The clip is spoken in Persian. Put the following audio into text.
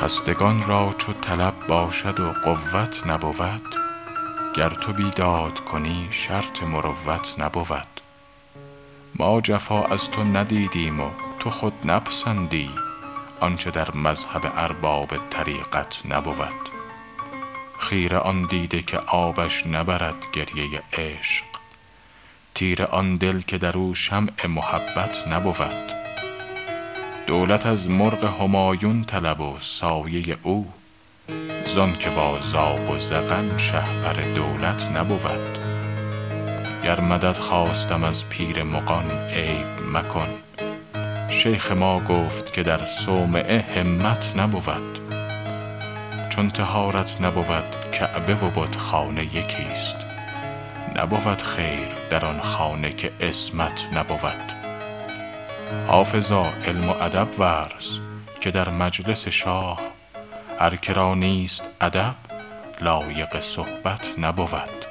خستگان را چو طلب باشد و قوت نبود گر تو بیداد کنی شرط مروت نبود. ما جفا از تو ندیدیم و تو خود نپسندی آنچه در مذهب ارباب طریقت نبود. خیره آن دیده که آبش نبرد گریه عشق تیره آن دل که در او شمع محبت نبود. دولت از مرغ همایون طلب و سایه او زانک با زاغ و زغن شهپر دولت نبود. گر مدد خواستم از پیر مغان عیب مکن. شیخ ما گفت که در صومعه همت نبود. چون طهارت نبود کعبه و بتخانه یکیست. نبود خیر در آن خانه که عصمت نبود. حافظا علم و ادب ورز که در مجلس شاه هر که را نیست ادب لایق صحبت نبود.